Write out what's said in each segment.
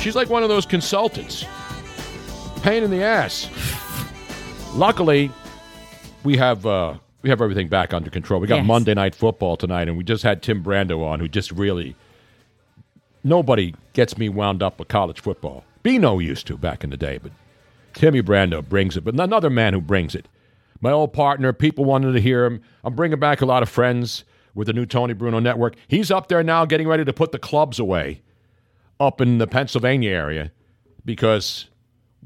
She's like one of those consultants. Pain in the ass. Luckily, we have uh, we have everything back under control. We got Yes. Monday Night Football tonight, and we just had Tim Brando on, who just really nobody gets me wound up with college football. Bino used to back in the day, but Timmy Brando brings it. But another man who brings it. My old partner, people wanted to hear him. I'm bringing back a lot of friends with the new Tony Bruno Network. He's up there now, getting ready to put the clubs away up in the Pennsylvania area because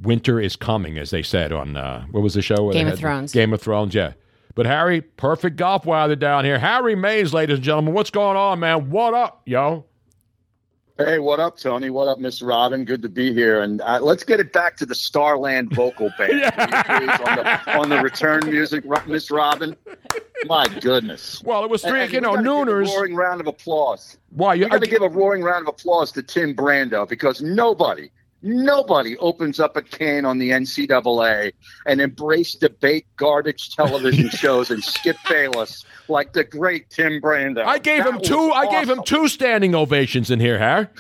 winter is coming, as they said on uh, what was the show? Game of Thrones. Game of Thrones, yeah. But Harry, perfect golf weather down here. Harry Mayes, ladies and gentlemen, what's going on, man? What up, yo? Hey, what up, Tony? What up, Miss Robin? Good to be here. And uh, let's get it back to the Starland vocal band you please, on, the, on the return music, Miss Robin. My goodness. Well, it was three, And- and you we know, nooners. A roaring round of applause. Why you? Got to give a roaring round of applause to Tim Brando because nobody, nobody opens up a can on the NCAA and embrace debate garbage television shows and Skip Bayless like the great Tim Brando. I gave him two. I gave him two standing ovations in here, Harry.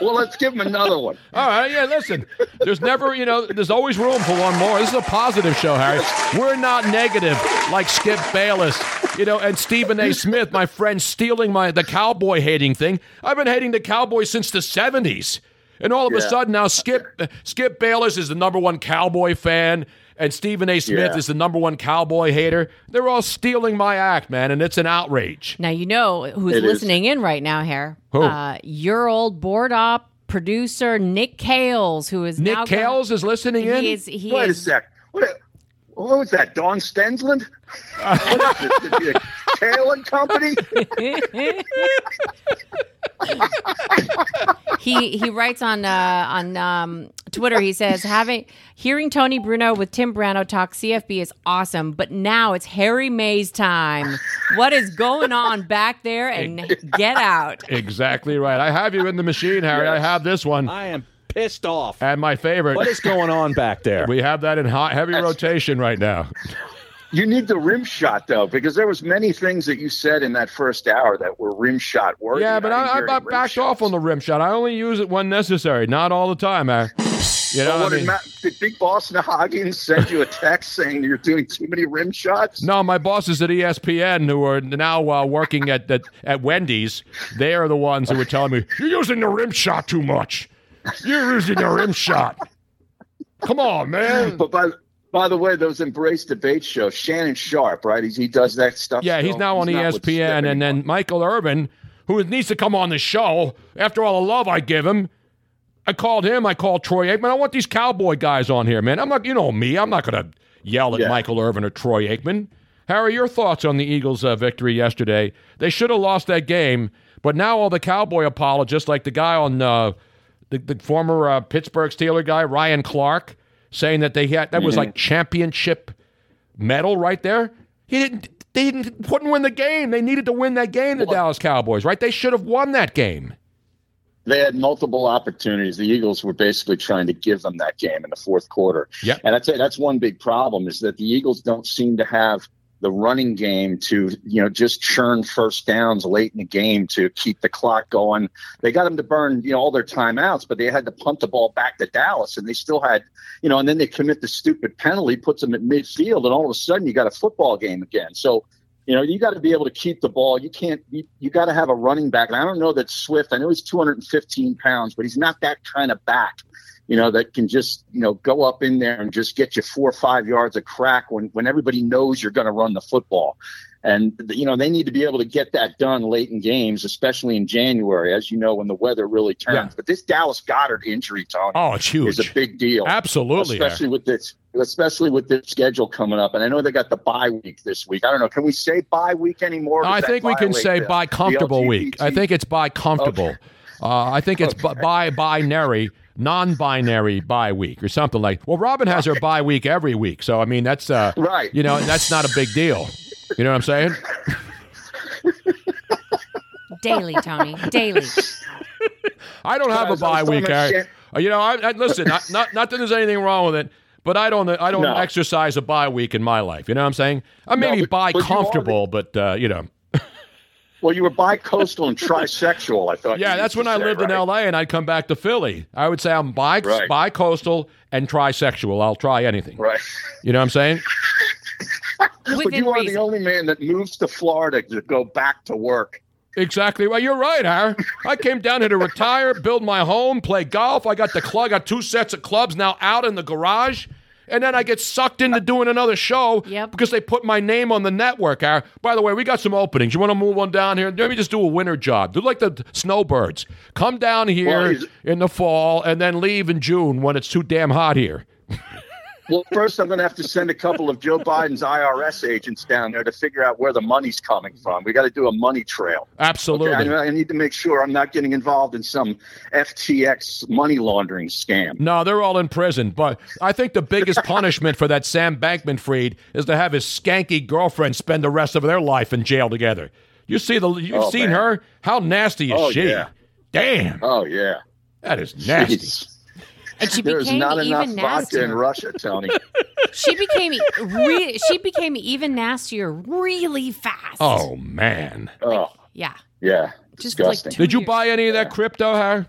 Well, let's give him another one. All right, yeah. Listen, there's never, you know, there's always room for one more. This is a positive show, Harry. We're not negative like Skip Bayless, you know, and Stephen A. Smith, my friend, stealing my the cowboy hating thing. I've been hating the Cowboys since the '70s, and all of a sudden now Skip Skip Bayless is the number one cowboy fan. And Stephen A. Smith Yeah. is the number one cowboy hater. They're all stealing my act, man, and it's an outrage. Now you know who's It is. listening in right now here. Who? Uh, your old board op producer Nick Kales, who is Nick now Kales is listening in. He is. He Wait a is. sec. What, what was that? Don Stensland? what is? The, the and Company? he he writes on uh, on um, Twitter. He says having hearing Tony Bruno with Tim Brando talk CFB is awesome, but now it's Harry Mays time. What is going on back there? And get out. Exactly right. I have you in the machine, Harry. I have this one. I am pissed off. And my favorite. What is going on back there? We have that in hot, heavy rotation right now. You need the rim shot though, because there was many things that you said in that first hour that were rim shot worthy. Yeah, but didn't I, I, I backed shots. off on the rim shot. I only use it when necessary, not all the time, man. You know, Well, what what I did, mean? Matt, did Big Boss Nahagin send you a text saying you're doing too many rim shots? no, my bosses at ESPN who are now uh, working at, at at Wendy's, they are the ones who were telling me you're using the rim shot too much. You're using the rim shot. Come on, man. But by by the way, those Embrace Debate shows, Shannon Sharpe, right? He's, he does that stuff. Yeah, he's now on Skip ESPN, and then Michael Irvin, who needs to come on the show. After all the love I give him, I called him. I called Troy Aikman. I want these cowboy guys on here, man. I'm not, you know me. I'm not going to yell at Yeah. Michael Irvin or Troy Aikman. Harry, your thoughts on the Eagles' uh, victory yesterday? They should have lost that game, but now all the cowboy apologists, like the guy on uh, the, the former uh, Pittsburgh Steeler guy Ryan Clark, saying that they had that was like championship medal right there. He didn't. They didn't wouldn't win the game. They needed to win that game. The Dallas Cowboys, right? They should have won that game. they had multiple opportunities. The Eagles were basically trying to give them that game in the fourth quarter. Yep. And I'd say that's one big problem is that the Eagles don't seem to have the running game to, you know, just churn first downs late in the game to keep the clock going. They got them to burn, you know, all their timeouts, but they had to punt the ball back to Dallas and they still had, you know, and then they commit the stupid penalty, puts them at midfield, and all of a sudden you got a football game again. So, you know, you got to be able to keep the ball. You can't, you, you got to have a running back. And I don't know that Swift, I know he's 215 pounds, but he's not that kind of back, you know, that can just, you know, go up in there and just get you four or five yards of crack when, when everybody knows you're going to run the football. And, you know, they need to be able to get that done late in games, especially in January, as you know, when the weather really turns. Yeah. But this Dallas Goedert injury, Tony, Oh, it's huge. is a big deal. Absolutely. Especially with this, especially with this schedule coming up. And I know they got the bye week this week. I don't know. Can we say bye week anymore? Does I think we can say the- by comfortable week. I think it's bye comfortable. Okay. Uh, I think it's bi bi binary, non-binary bye week or something like. Well, Robin has her bye week every week, so I mean that's uh, Right. You know that's not a big deal. You know what I'm saying? Daily, Tony. Daily. I don't have a bye week. talking Eric. shit. Uh, You know, I, I, listen. not, not not that there's anything wrong with it, but I don't I don't No. exercise a bye week in my life. You know what I'm saying? I may No, be but- bye but you the- comfortable, but uh, you know. Well, you were bi-coastal and trisexual. I thought. Yeah, that's when I say, lived in? L.A. and I'd come back to Philly. I would say I'm bi Right. bi-coastal and trisexual. I'll try anything. Right. You know what I'm saying? But Within you are reason. the only man that moves to Florida to go back to work. Exactly. Well, you're right, Har. I came down here to retire, build my home, play golf. I got the club, got two sets of clubs now out in the garage. And then I get sucked into doing another show Yep. because they put my name on the network. Har. By the way, we got some openings. You want to move on down here? Let me just do a winter job. Do like the snowbirds. Come down here Well, in the fall and then leave in June when it's too damn hot here. Well, first I'm going to have to send a couple of Joe Biden's IRS agents down there to figure out where the money's coming from. We got to do a money trail. Absolutely. Okay, I, I need to make sure I'm not getting involved in some FTX money laundering scam. No, they're all in prison. But I think the biggest punishment for that Sam Bankman Fried is to have his skanky girlfriend spend the rest of their life in jail together. You see the you've Oh, seen man. her? How nasty is Oh, she? yeah. Damn. Oh yeah, That is nasty. Jeez. And she There's became not enough even vodka in nastier. Russia, Tony. She became re- she became even nastier really fast. Oh man. Oh yeah. yeah, Just like disgusting. two Did you years. buy any of that crypto, Har?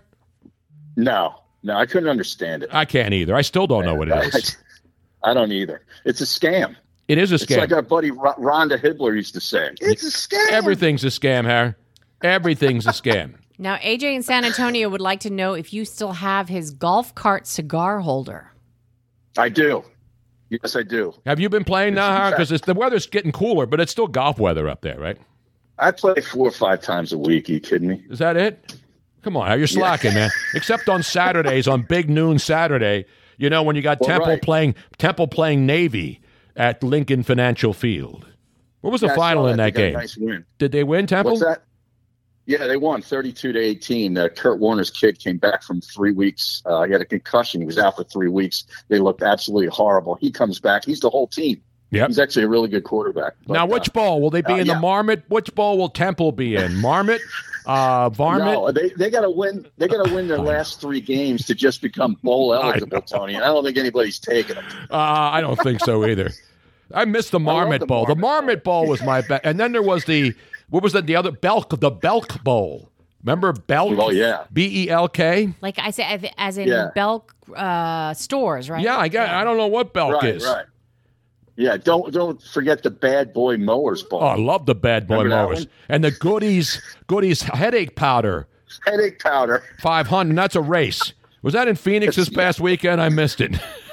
no, no, I couldn't understand it. I can't either. I still don't know what it is. I don't either. It's a scam. It is a It's scam. like our buddy Ro- Rhonda Hibbler used to say. It's a scam. Everything's a scam, Har. Everything's a scam. Now AJ in San Antonio would like to know if you still have his golf cart cigar holder. I do. Yes, I do. Have you been playing now, Because the weather's getting cooler, but it's still golf weather up there, right? I play four or five times a week. Are you kidding me? Is that it? Come on, you're slacking, man. Except on Saturdays, on Big Noon Saturday, you know when you got Well, Temple right. playing Temple playing Navy at Lincoln Financial Field. What was the Yeah, final saw in that They game? Nice win. Did they win Temple? What's that? Yeah, they won 32 to 18. Uh, Kurt Warner's kid came back from three weeks. Uh, he had a concussion. He was out for three weeks. They looked absolutely horrible. He comes back. He's the whole team. Yeah, He's actually a really good quarterback. But, Now, uh, which bowl will they be uh, in? The. Marmot. Which bowl will Temple be in? Marmot, uh, Varmint. No, they they got to win. They got to win their last three games to just become bowl eligible, Tony. And I don't think anybody's taking them. Uh, I don't think so either. I missed the Marmot the Bowl. the Marmot Marmot Bowl was my bet, and then there was the what was that? The other Belk, the Belk Bowl. Remember Belk? Oh, yeah. B E L K. Like I said, as in Yeah. Belk uh, stores, right? Yeah, I got. I don't know what Belk Right, is. right. Yeah, don't don't forget the Bad Boy Mowers Bowl. Oh, I love the Bad Boy Remember mowers and the Goodies Goodies headache powder Headache powder. five hundred. That's a race. Was that in Phoenix this past weekend? I missed it.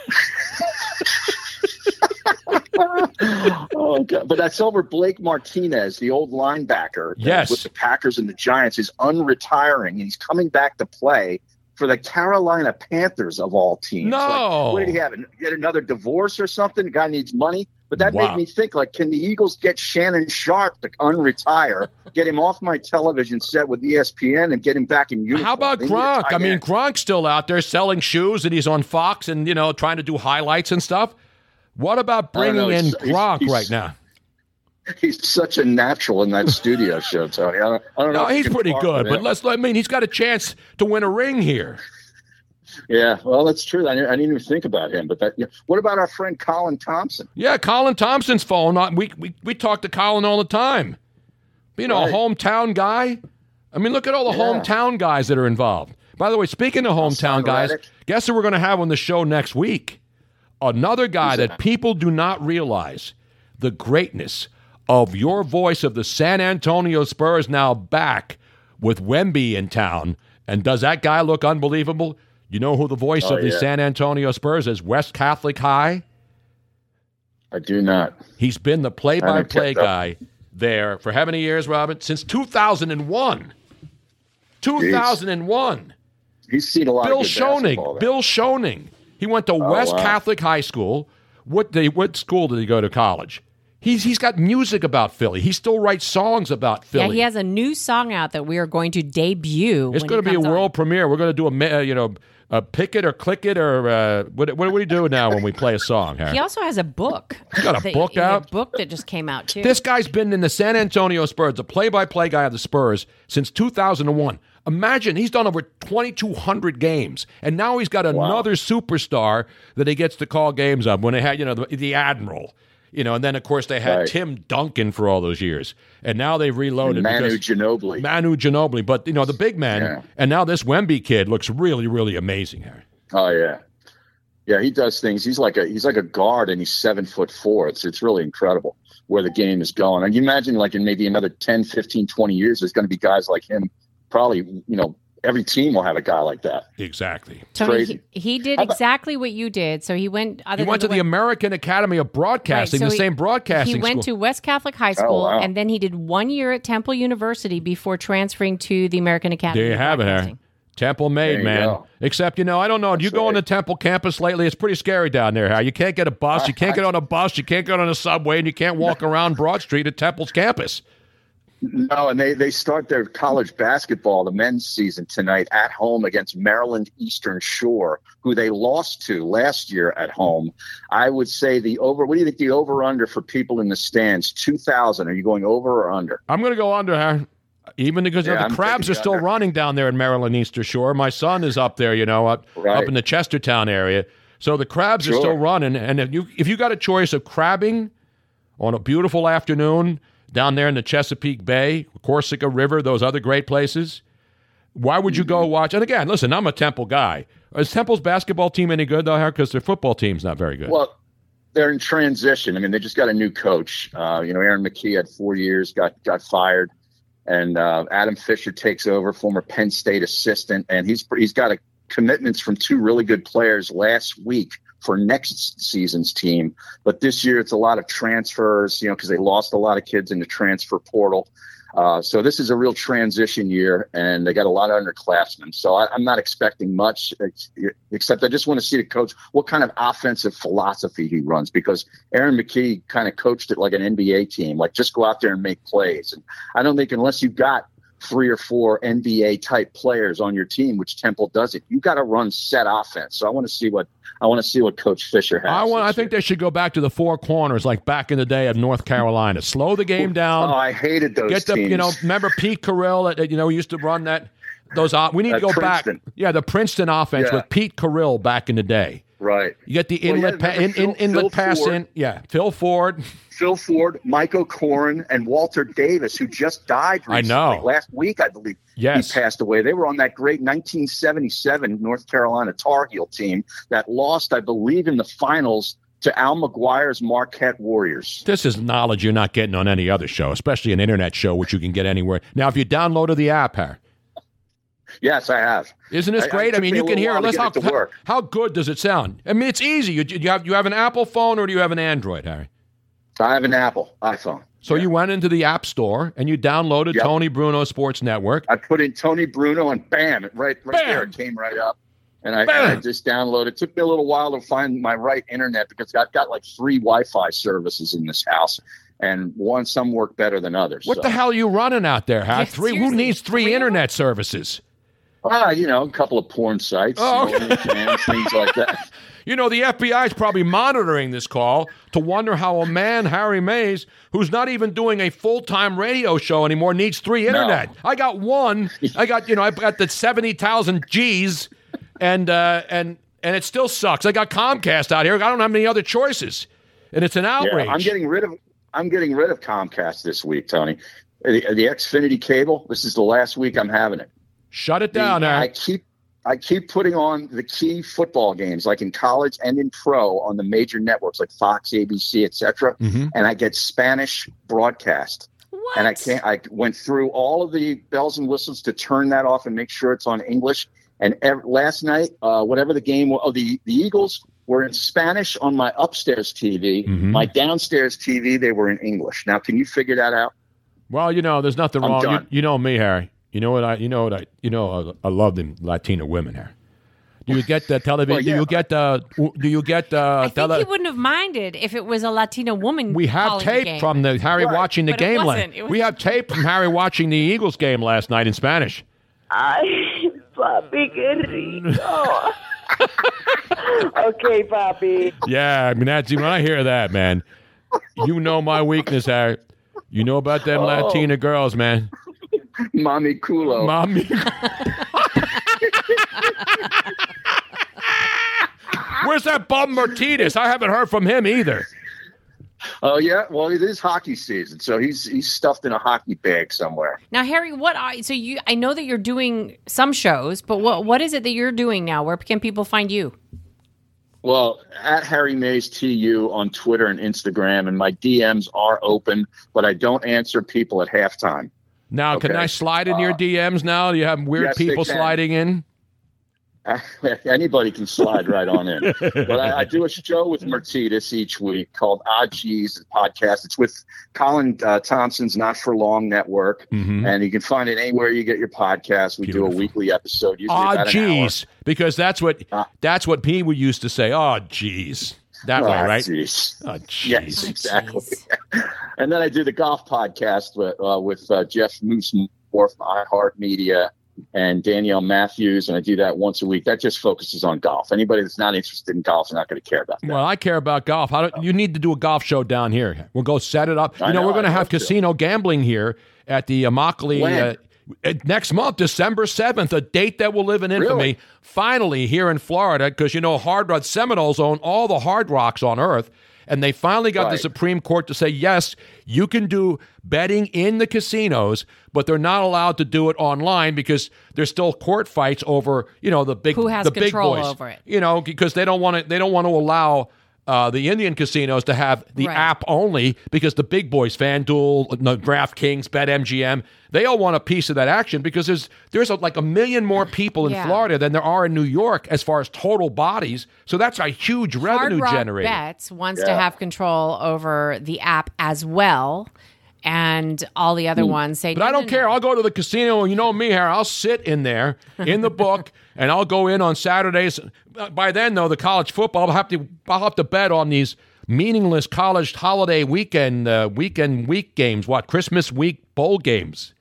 Oh, God. But that's over Blake Martinez, the old linebacker. Yes. With the Packers and the Giants is unretiring, and he's coming back to play for the Carolina Panthers of all teams. No. Like, what did he have? Get another divorce or something? The guy needs money. But that Wow. made me think, like, can the Eagles get Shannon Sharpe to unretire, get him off my television set with ESPN, and get him back in uniform? How about They need a Gronk? I mean. Gronk's still out there selling shoes, and he's on Fox, and you know, trying to do highlights and stuff. What about know. bringing in He's- Gronk he's- right now? he's such a natural in that studio show, Tony. I don't, I don't know. No, you he's pretty good, but let's. I mean, he's got a chance to win a ring here. yeah, well, that's true. I, didn't- I didn't even think about him. But that, yeah. what about our friend Colin Thompson? Yeah, Colin Thompson's phone. We we we talk to Colin all the time. You know, Right. a hometown guy. I mean, look at all the Yeah. hometown guys that are involved. By the way, speaking of hometown guys, guess who we're going to have on the show next week? Another guy that that? people do not realize the greatness of your voice of the San Antonio Spurs now back with Wemby in town. And does that guy look unbelievable? You know who the voice Oh, of the yeah. San Antonio Spurs is? West Catholic High. I do not. He's been the play-by-play guy there for how many years, Robin? Since 2001. 2001. He's seen a lot Bill of good basketball Schoening. Bill Schoening. He went to West wow. Catholic High School. What they what school did he go to college? He's he's got music about Philly. He still writes songs about Philly. Yeah, he has a new song out that we are going to debut. it's going to be a comes on. world premiere. We're going to do a uh, you know a pick it or click it or uh, what what do we do now when we play a song? Harry? He also has a book. He's got a book out? A book that just came out too. This guy's been in the San Antonio Spurs, a play-by-play guy of the Spurs since 2001. Imagine he's done over 2,200 games, and now he's got another superstar that he gets to call games of. When they had, you know, the, the Admiral, you know, and then of course they had Right. Tim Duncan for all those years, and now they've reloaded. Manu because- Ginobili. Manu Ginobili, but you know the big man, Yeah. and now this Wemby kid looks really, really amazing. Harry. Oh yeah, yeah. He does things. He's like a he's like a guard, and he's seven foot four. It's it's really incredible where the game is going. And you imagine like in maybe another 10, 15, 20 years, there's going to be guys like him. Probably, you know, every team will have a guy like that. Exactly. Tony, crazy. he, he did exactly what you did. So he went. Other He than went to the American Academy of Broadcasting, Right, the he- same broadcasting He went school. to West Catholic High oh, School, wow. and then he did one year at Temple University before transferring to the American Academy. There you of have it, Harry. Temple made, man. go. Except, you know, I don't know. Do you That's go on the. Temple campus lately? It's pretty scary down there, How You can't get a bus. You can't get on a bus. You can't get on a subway, and you can't walk around Broad Street at Temple's campus. Mm-hmm. No, and they they start their college basketball, the men's season tonight at home against Maryland Eastern Shore, who they lost to last year at mm-hmm. home. I would say the over. What do you think the over under for people in the stands? Two thousand. Are you going over or under? I'm going to go under, Harry. Even because you know, Yeah, the I'm crabs are still under. running down there in Maryland Eastern Shore. My son is up there, you know, up, Right. up in the Chestertown area. So the crabs are still running. And if you if you got a choice of crabbing on a beautiful afternoon down there in the Chesapeake Bay, Corsica River, those other great places, why would you Mm-hmm. go watch? And again, listen, I'm a Temple guy. Is Temple's basketball team any good though? Because their football team's not very good. Well, they're in transition. I mean, they just got a new coach. Uh, you know, Aaron McKie had four years, got got fired, and uh, Adam Fisher takes over, former Penn State assistant, and he's he's got a, commitments from two really good players last week for next season's team. But this year, it's a lot of transfers. You know, because they lost a lot of kids in the transfer portal. Uh, so this is a real transition year, and they got a lot of underclassmen. So I, I'm not expecting much, except I just want to see the coach what kind of offensive philosophy he runs because Aaron McKie kind of coached it like an NBA team, like just go out there and make plays. And I don't think unless you've got three or four NBA type players on your team, which Temple does it, you got to run set offense. So I want to see what I want to see what Coach Fisher has. I want. I think year. they should go back to the four corners, like back in the day of North Carolina. Slow the game oh, down. Oh, I hated those Get the teams. you know remember Pete that that, you know we used to run that those we need to At go back yeah the Princeton offense Yeah. with Pete Carril back in the day right. you get the Well, yeah, inlet pa- in, in, inlet Phil pass Ford? in yeah Phil Ford Phil Ford, Mike O'Koren, and Walter Davis, who just died I recently. know. Last week, I believe. Yes. He passed away. They were on that great 1977 North Carolina Tar Heel team that lost, I believe, in the finals to Al McGuire's Marquette Warriors. this is knowledge you're not getting on any other show especially an internet show which you can get anywhere now if you downloaded the app Yes, I have. isn't this I- I great I, mean me you can hear it Let's- get how, it work. how good does it sound I mean it's easy you, you have you have an Apple phone or do you have an Android Harry I have an Apple iPhone. so you went into the App Store and you downloaded Yep. Tony Bruno Sports Network I put in Tony Bruno, and bam, it right, right Bam. there, it came right up. And I, and I just downloaded. It took me a little while to find my right internet because I've got like three Wi-Fi services in this house, and one some work better than others. What so. the hell are you running out there, Harry? Yeah, three? Who needs three three internet services? Ah, you know, a couple of porn sites, Oh, okay. Things like that. You know, the FBI is probably monitoring this call to wonder how a man, Harry Mayes, who's not even doing a full time radio show anymore, needs three internet. I got one. I got, you know, I got the 70,000 G's and, uh, and, and it still sucks. I got Comcast out here. I don't have any other choices. And it's an outrage. Yeah, I'm getting rid of I'm getting rid of Comcast this week, Tony. The, the Xfinity cable. This is the last week I'm having it. Shut it The- down, I keep I keep putting on the key football games, like in college and in pro, on the major networks like Fox, ABC, etc. Mhm. And I get Spanish broadcast. What? And I can't. I went through all of the bells and whistles to turn that off and make sure it's on English. And ev- last night, uh, whatever the game, was, oh, the the Eagles were in Spanish on my upstairs TV. Mhm. My downstairs TV, they were in English. Now, can you figure that out? Well, you know, there's nothing I'm wrong. You, you know me, Harry. You know what I? You know what I? You know I, I love them Latina women, here. Do you get the television? Well, yeah. Do you get the? Do you get the? I think tele- he wouldn't have minded if it was a Latina woman. we have calling the tape from the Harry Right. watching the But game. la- wasn't. It was- We have tape from Harry watching the Eagles game last night in Spanish. Ay, papi, qué rico. ok, papi. Yeah, I mean that's when I hear that, man. You know my weakness, Harry. You know about them Oh. Latina girls, man. Mommy Culo. Mommy. Where's that bum Martinez? I haven't heard from him either. Oh yeah, well it is hockey season, so he's he's stuffed in a hockey bag somewhere. Now, Harry, what are so you? I know that you're doing some shows, but what what is it that you're doing now? Where can people find you? Well, at Harry Mayes TU on Twitter and Instagram, and my DMs are open, but I don't answer people at halftime. Now, can I slide in your DMs now? Do you have weird yes, people sliding in? Anybody can slide right on in. But I, I do a show with Mercedes each week called Odd Cheese podcast. It's with Colin uh, Thompson's Not for Long Network, Mhm. and you can find it anywhere you get your podcast. We do a weekly episode, Oh, about an because that's what Ah. that's what P would used to say. Oh, geez, that way, Ah, right? geez. Oh, Yes, exactly. jeez. and then I do the golf podcast with, uh, with uh, Jeff Moose Moore from iHeartMedia and Danielle Matthews, and I do that once a week. That just focuses on golf. Anybody that's not interested in golf is not going to care about that. Well, I care about golf. Do, you need to do a golf show down here. We'll go set it up. You know, know, we're going to have to. casino gambling here at the Immokalee uh, Uh, next month, December seventh, a date that will live in infamy. Really? Finally, here in Florida, because you know, Hard Rock Seminoles own all the hard rocks on Earth. And they finally got the Supreme Court to say, yes, you can do betting in the casinos, but they're not allowed to do it online because there's still court fights over, you know, the big Who has the big control boys. over it. You know, because they don't want to they don't want to allow uh, the Indian casinos to have the Right. app only because the big boys, FanDuel, no, DraftKings, BetMGM, they all want a piece of that action because there's there's a, like a million more people in Yeah. Florida than there are in New York as far as total bodies. So that's a huge revenue Hard Rock generator. Bets wants to have control over the app as well, and all the other ones say. Hmm. But I don't no, care. no." I'll go to the casino, you know me, Harry. I'll sit in there in the book, and I'll go in on Saturdays. By then, though, the college football, I'll have to I'll have to bet on these meaningless college holiday weekend uh, weekend week games. What Christmas week bowl games?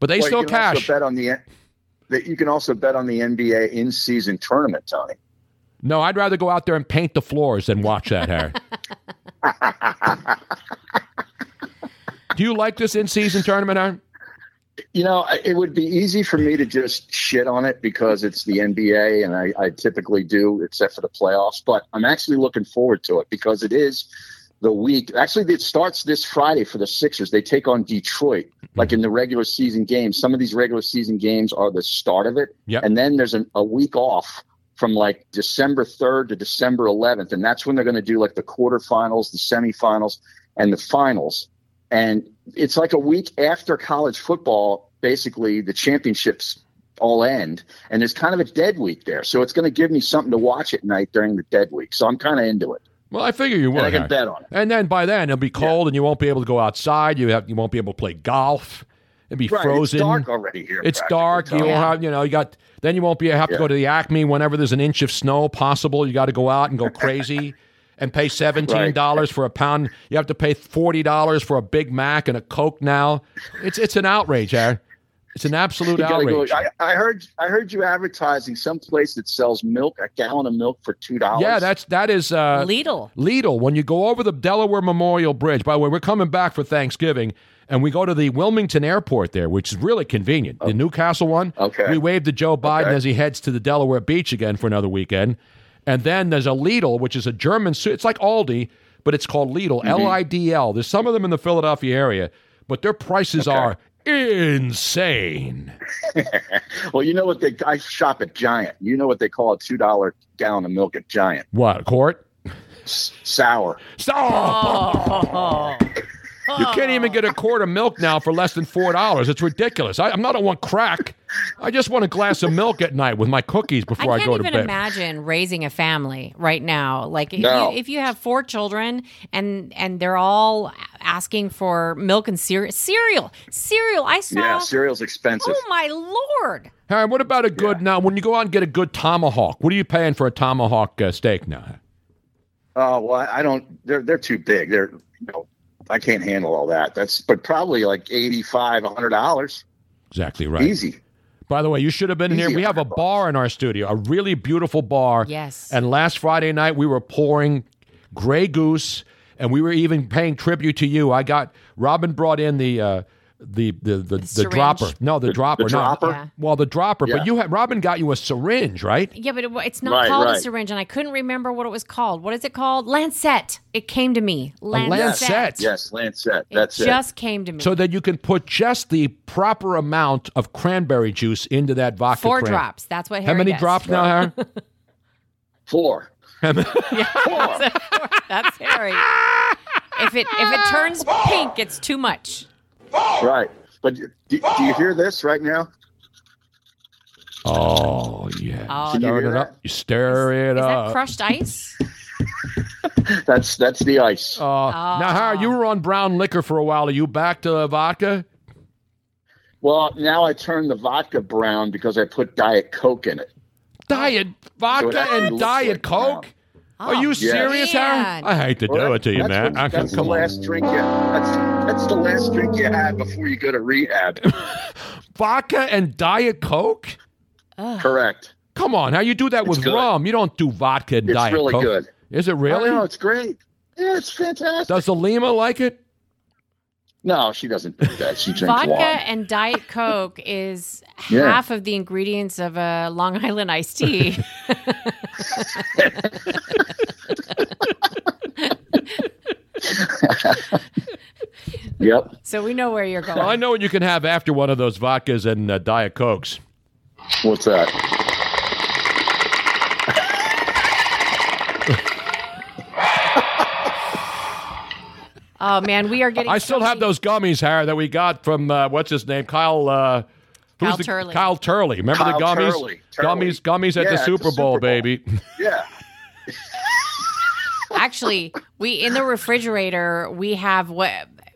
But they Well, still you can cash. Also bet on the that you can also bet on the NBA in season tournament, Tony. No, I'd rather go out there and paint the floors than watch that, Harry. Do you like this in season tournament, Harry? You know, it would be easy for me to just shit on it because it's the NBA, and I, I typically do, except for the playoffs. But I'm actually looking forward to it because it is the week. Actually, it starts this Friday for the Sixers. They take on Detroit, like in the regular season games. Some of these regular season games are the start of it, Yep. and then there's an, a week off from like December 3rd to December 11th, and that's when they're going to do like the quarterfinals, the semifinals, and the finals. And it's like a week after college football, basically the championships all end, and there's kind of a dead week there. So it's going to give me something to watch at night during the dead week. So I'm kind of into it, Well, I figure you and. I can bet on it. And then by then it'll be cold, and you won't be able to go outside. You have you won't be able to play golf. It'll be Right, frozen. It's dark already here. It's dark. You won't have, you know, you got. Then you won't be have to go to the Acme whenever there's an inch of snow possible. You got to go out and go crazy, and pay seventeen dollars for a pound. You have to pay forty dollars for a Big Mac and a Coke now. It's it's an outrage, Harry. It's an absolute You gotta go- outrage. I, I heard I heard you advertising some place that sells milk, a gallon of milk for two dollars. Yeah, that's that is uh, Lidl. Lidl. When you go over the Delaware Memorial Bridge. By the way, we're coming back for Thanksgiving, and we go to the Wilmington Airport there, which is really convenient. The Newcastle one. Okay. We wave to Joe Biden Okay. as he heads to the Delaware Beach again for another weekend, and then there's a Lidl, which is a German. su- It's like Aldi, but it's called Lidl. Mm-hmm. L I D L. There's some of them in the Philadelphia area, but their prices are insane. well, you know what they? I shop at Giant. You know what they call a two dollar gallon of milk at Giant? What a quart? S- sour. Stop! You can't even get a quart of milk now for less than four dollars. It's ridiculous. I, I'm not. I want crack. I just want a glass of milk at night with my cookies before I, go to bed. I can't even imagine raising a family right now. Like if, No. you, if you have four children and and they're all asking for milk and cereal, cereal, cereal. I saw. Yeah, cereal's expensive. oh my lord! All right, what about a good now? When you go out and get a good tomahawk, what are you paying for a tomahawk uh, steak now? Oh well, I I don't. They're they're too big. They're you know, I can't handle all that. That's but probably like eighty five, hundred dollars. Exactly right. Easy. By the way, you should have been here. We have a bar in our studio, a really beautiful bar. Yes. And last Friday night, we were pouring Grey Goose, and we were even paying tribute to you. I got Robin brought in the uh, the the the, the, syringe. dropper. No, the, dropper. no. dropper? Yeah. Well, the dropper. Yeah. But you had Robin got you a syringe, right? Yeah, but it, it's not Right, called a syringe, and I couldn't remember what it was called. What is it called? Lancet. It came to me. Lancet. Lancet. Yes, Lancet. That's it. just came to me. So that you can put just the proper amount of cranberry juice into that vodka. Four cran- drops. That's what. How many gets. drops now, Harry? Four. Four. That's Harry. if it if it turns pink, it's too much. Right. But do, do you hear this right now? Oh yeah. Oh, Can you Stir hear it that? up. You stir it Is up. that crushed ice? That's that's the ice. Uh, Now, Harry, you were on brown liquor for a while. Are you back to vodka? Well, now I turn the vodka brown because I put Diet Coke in it. Diet vodka actually and looks Diet like Coke? Are you Oh, serious, Harry? man. I hate to do it to you, that's man. what- I that's the come on. last drink you. That's that's the last drink you had before you go to rehab. Vodka and Diet Coke? Correct. Come on, how you do that with good. rum? You don't do vodka and Diet Coke. It's Diet really Coke. good. Is it really? Oh, no, it's great. Yeah, it's fantastic. Does the Lima like it? no, she doesn't do that. She drinks Vodka wine. and Diet Coke is Yeah. half of the ingredients of a Long Island iced tea. Yep. so we know where you're going. Well, I know what you can have after one of those vodkas and uh, Diet Cokes. What's that? Oh man, we are getting. I still so have many- those gummies, Harry, that we got from uh, what's his name, Kyle. Uh, who's Kyle the- Turley. Kyle Turley. Remember Kyle the gummies? Turley. Turley. Gummies, gummies at Yeah, the at the Super Super Bowl, Bowl. baby. Yeah. Actually, we in the refrigerator we have what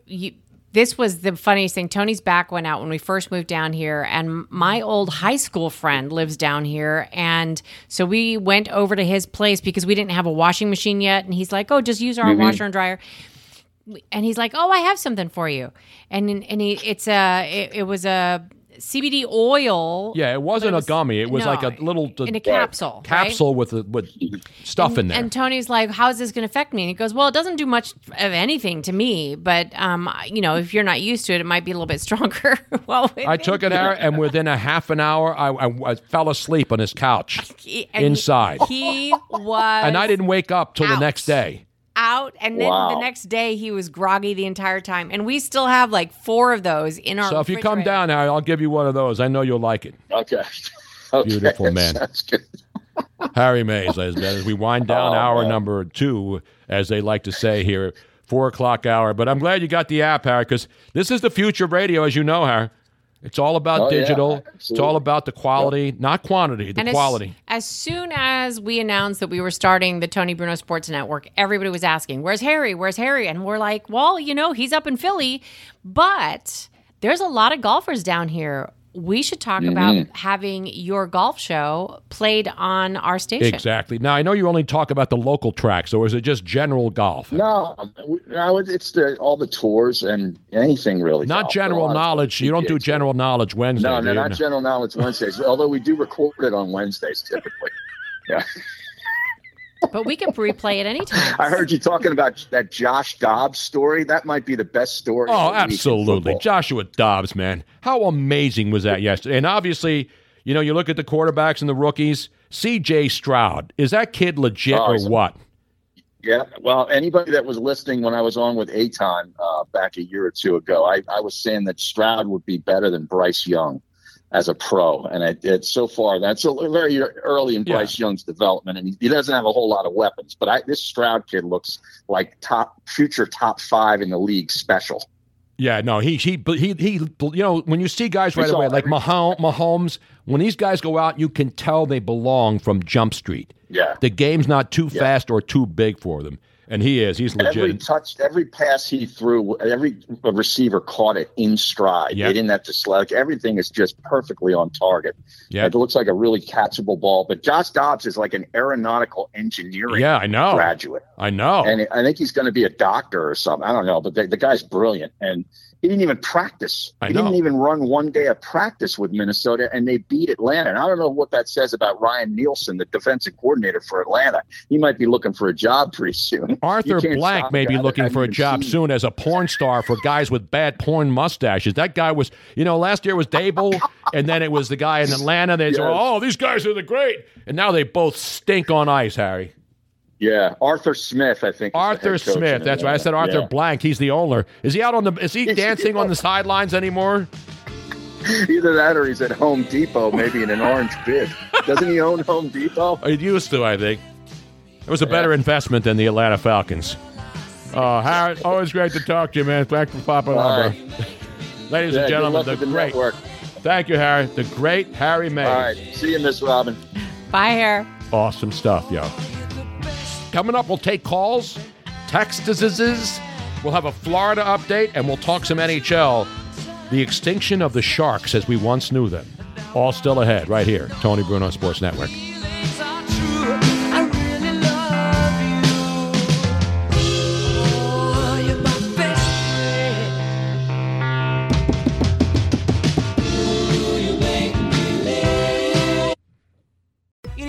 you. This was the funniest thing. Tony's back went out when we first moved down here, and my old high school friend lives down here, and so we went over to his place because we didn't have a washing machine yet, and he's like, "Oh, just use our Mm-hmm. washer and dryer." And he's like, "Oh, I have something for you," and and he, it's a it, it was a CBD oil. Yeah, it wasn't it a gummy. It was no, like a little in a capsule. right? capsule with a, with stuff in there. And Tony's like, "How's this going to affect me?" And he goes, "Well, it doesn't do much of anything to me, but um, you know, if you're not used to it, it might be a little bit stronger." well, I took it, Harry, and within a half an hour, I, I, I fell asleep on his couch, he- inside. He was, and I didn't wake up till the next day. Out, and then Wow. the next day he was groggy the entire time, and we still have like four of those in our. So if you come down, Harry, I'll give you one of those. I know you'll like it. Okay. okay. Beautiful man. Harry Mayes, ladies and gentlemen, as we wind down Oh, hour man. number two, as they like to say here, four o'clock hour. But I'm glad you got the app, Harry, because this is the future of radio, as you know, Harry. It's all about Oh, yeah, digital. it's all about the quality, not quantity, the And as- quality. As, soon as we announced that we were starting the Tony Bruno Sports Network, everybody was asking, "Where's Harry? Where's Harry?" And we're like, "Well, you know, he's up in Philly, but there's a lot of golfers down here. We should talk Mhm. about having your golf show played on our station. Exactly. Now I know you only talk about the local tracks, or is it just general golf? No, no, it's the all the tours and anything really. Not golf. general A lot of knowledge. You don't do general knowledge Wednesday. No, do no, you? not general knowledge Wednesdays. Although we do record it on Wednesdays typically. Yeah, But we can replay it anytime. I heard you talking about that Josh Dobbs story. That might be the best story. Oh, of the week in absolutely. Joshua Dobbs, man. How amazing was that yesterday? And obviously, you know, you look at the quarterbacks and the rookies. CJ Stroud, is that kid legit Oh, or what? Yeah, well, anybody that was listening when I was on with Aton uh, back a year or two ago, I, I was saying that Stroud would be better than Bryce Young as a pro, and it, it's so far that's a, very early in Bryce Young's development, and he, he doesn't have a whole lot of weapons. But I, this Stroud kid looks like top future top five in the league special. Yeah, no, he he he he. You know, when you see guys right away like Mahomes, when these guys go out, you can tell they belong from Jump Street. Yeah. The game's not too fast or too big for them, and he is. He's legit. Every touch, every pass he threw, every receiver caught it in stride. Yeah. They didn't have to slug. Everything is just perfectly on target. Yeah. It looks like a really catchable ball. But Josh Dobbs is like an aeronautical engineering Yeah, I know. graduate. I know. And I think he's going to be a doctor or something. I don't know, but the, the guy's brilliant. And he didn't even practice. I he know. didn't even run one day of practice with Minnesota, and they beat Atlanta. And I don't know what that says about Ryan Nielsen, the defensive coordinator for Atlanta. He might be looking for a job pretty soon. Arthur Blank may be looking for a job seen- soon as a porn star for guys with bad porn mustaches. That guy was, you know, last year was Daboll, and then it was the guy in Atlanta. They said, "Oh, these guys are the great," and now they both stink on ice, Harry. Yeah, Arthur Smith, I think. Arthur Smith. That's right. I said Arthur Yeah. Blank. He's the owner. Is he out on the? Is he dancing on the sidelines anymore? Either that or he's at Home Depot, maybe in an orange bib. Doesn't he own Home Depot? He used to, I think. It was a better investment than the Atlanta Falcons. Uh, Harry, always great to talk to you, man. Thanks for popping All on, right. Ladies Yeah, and gentlemen, the the great. network. Thank you, Harry. The great Harry May. All right. See you, Miss Robin. Bye, hair. Awesome stuff, yo. Coming up, we'll take calls, text texts. We'll have a Florida update, and we'll talk some NHL. The extinction of the Sharks as we once knew them. All still ahead, right here. Tony Bruno Sports Network.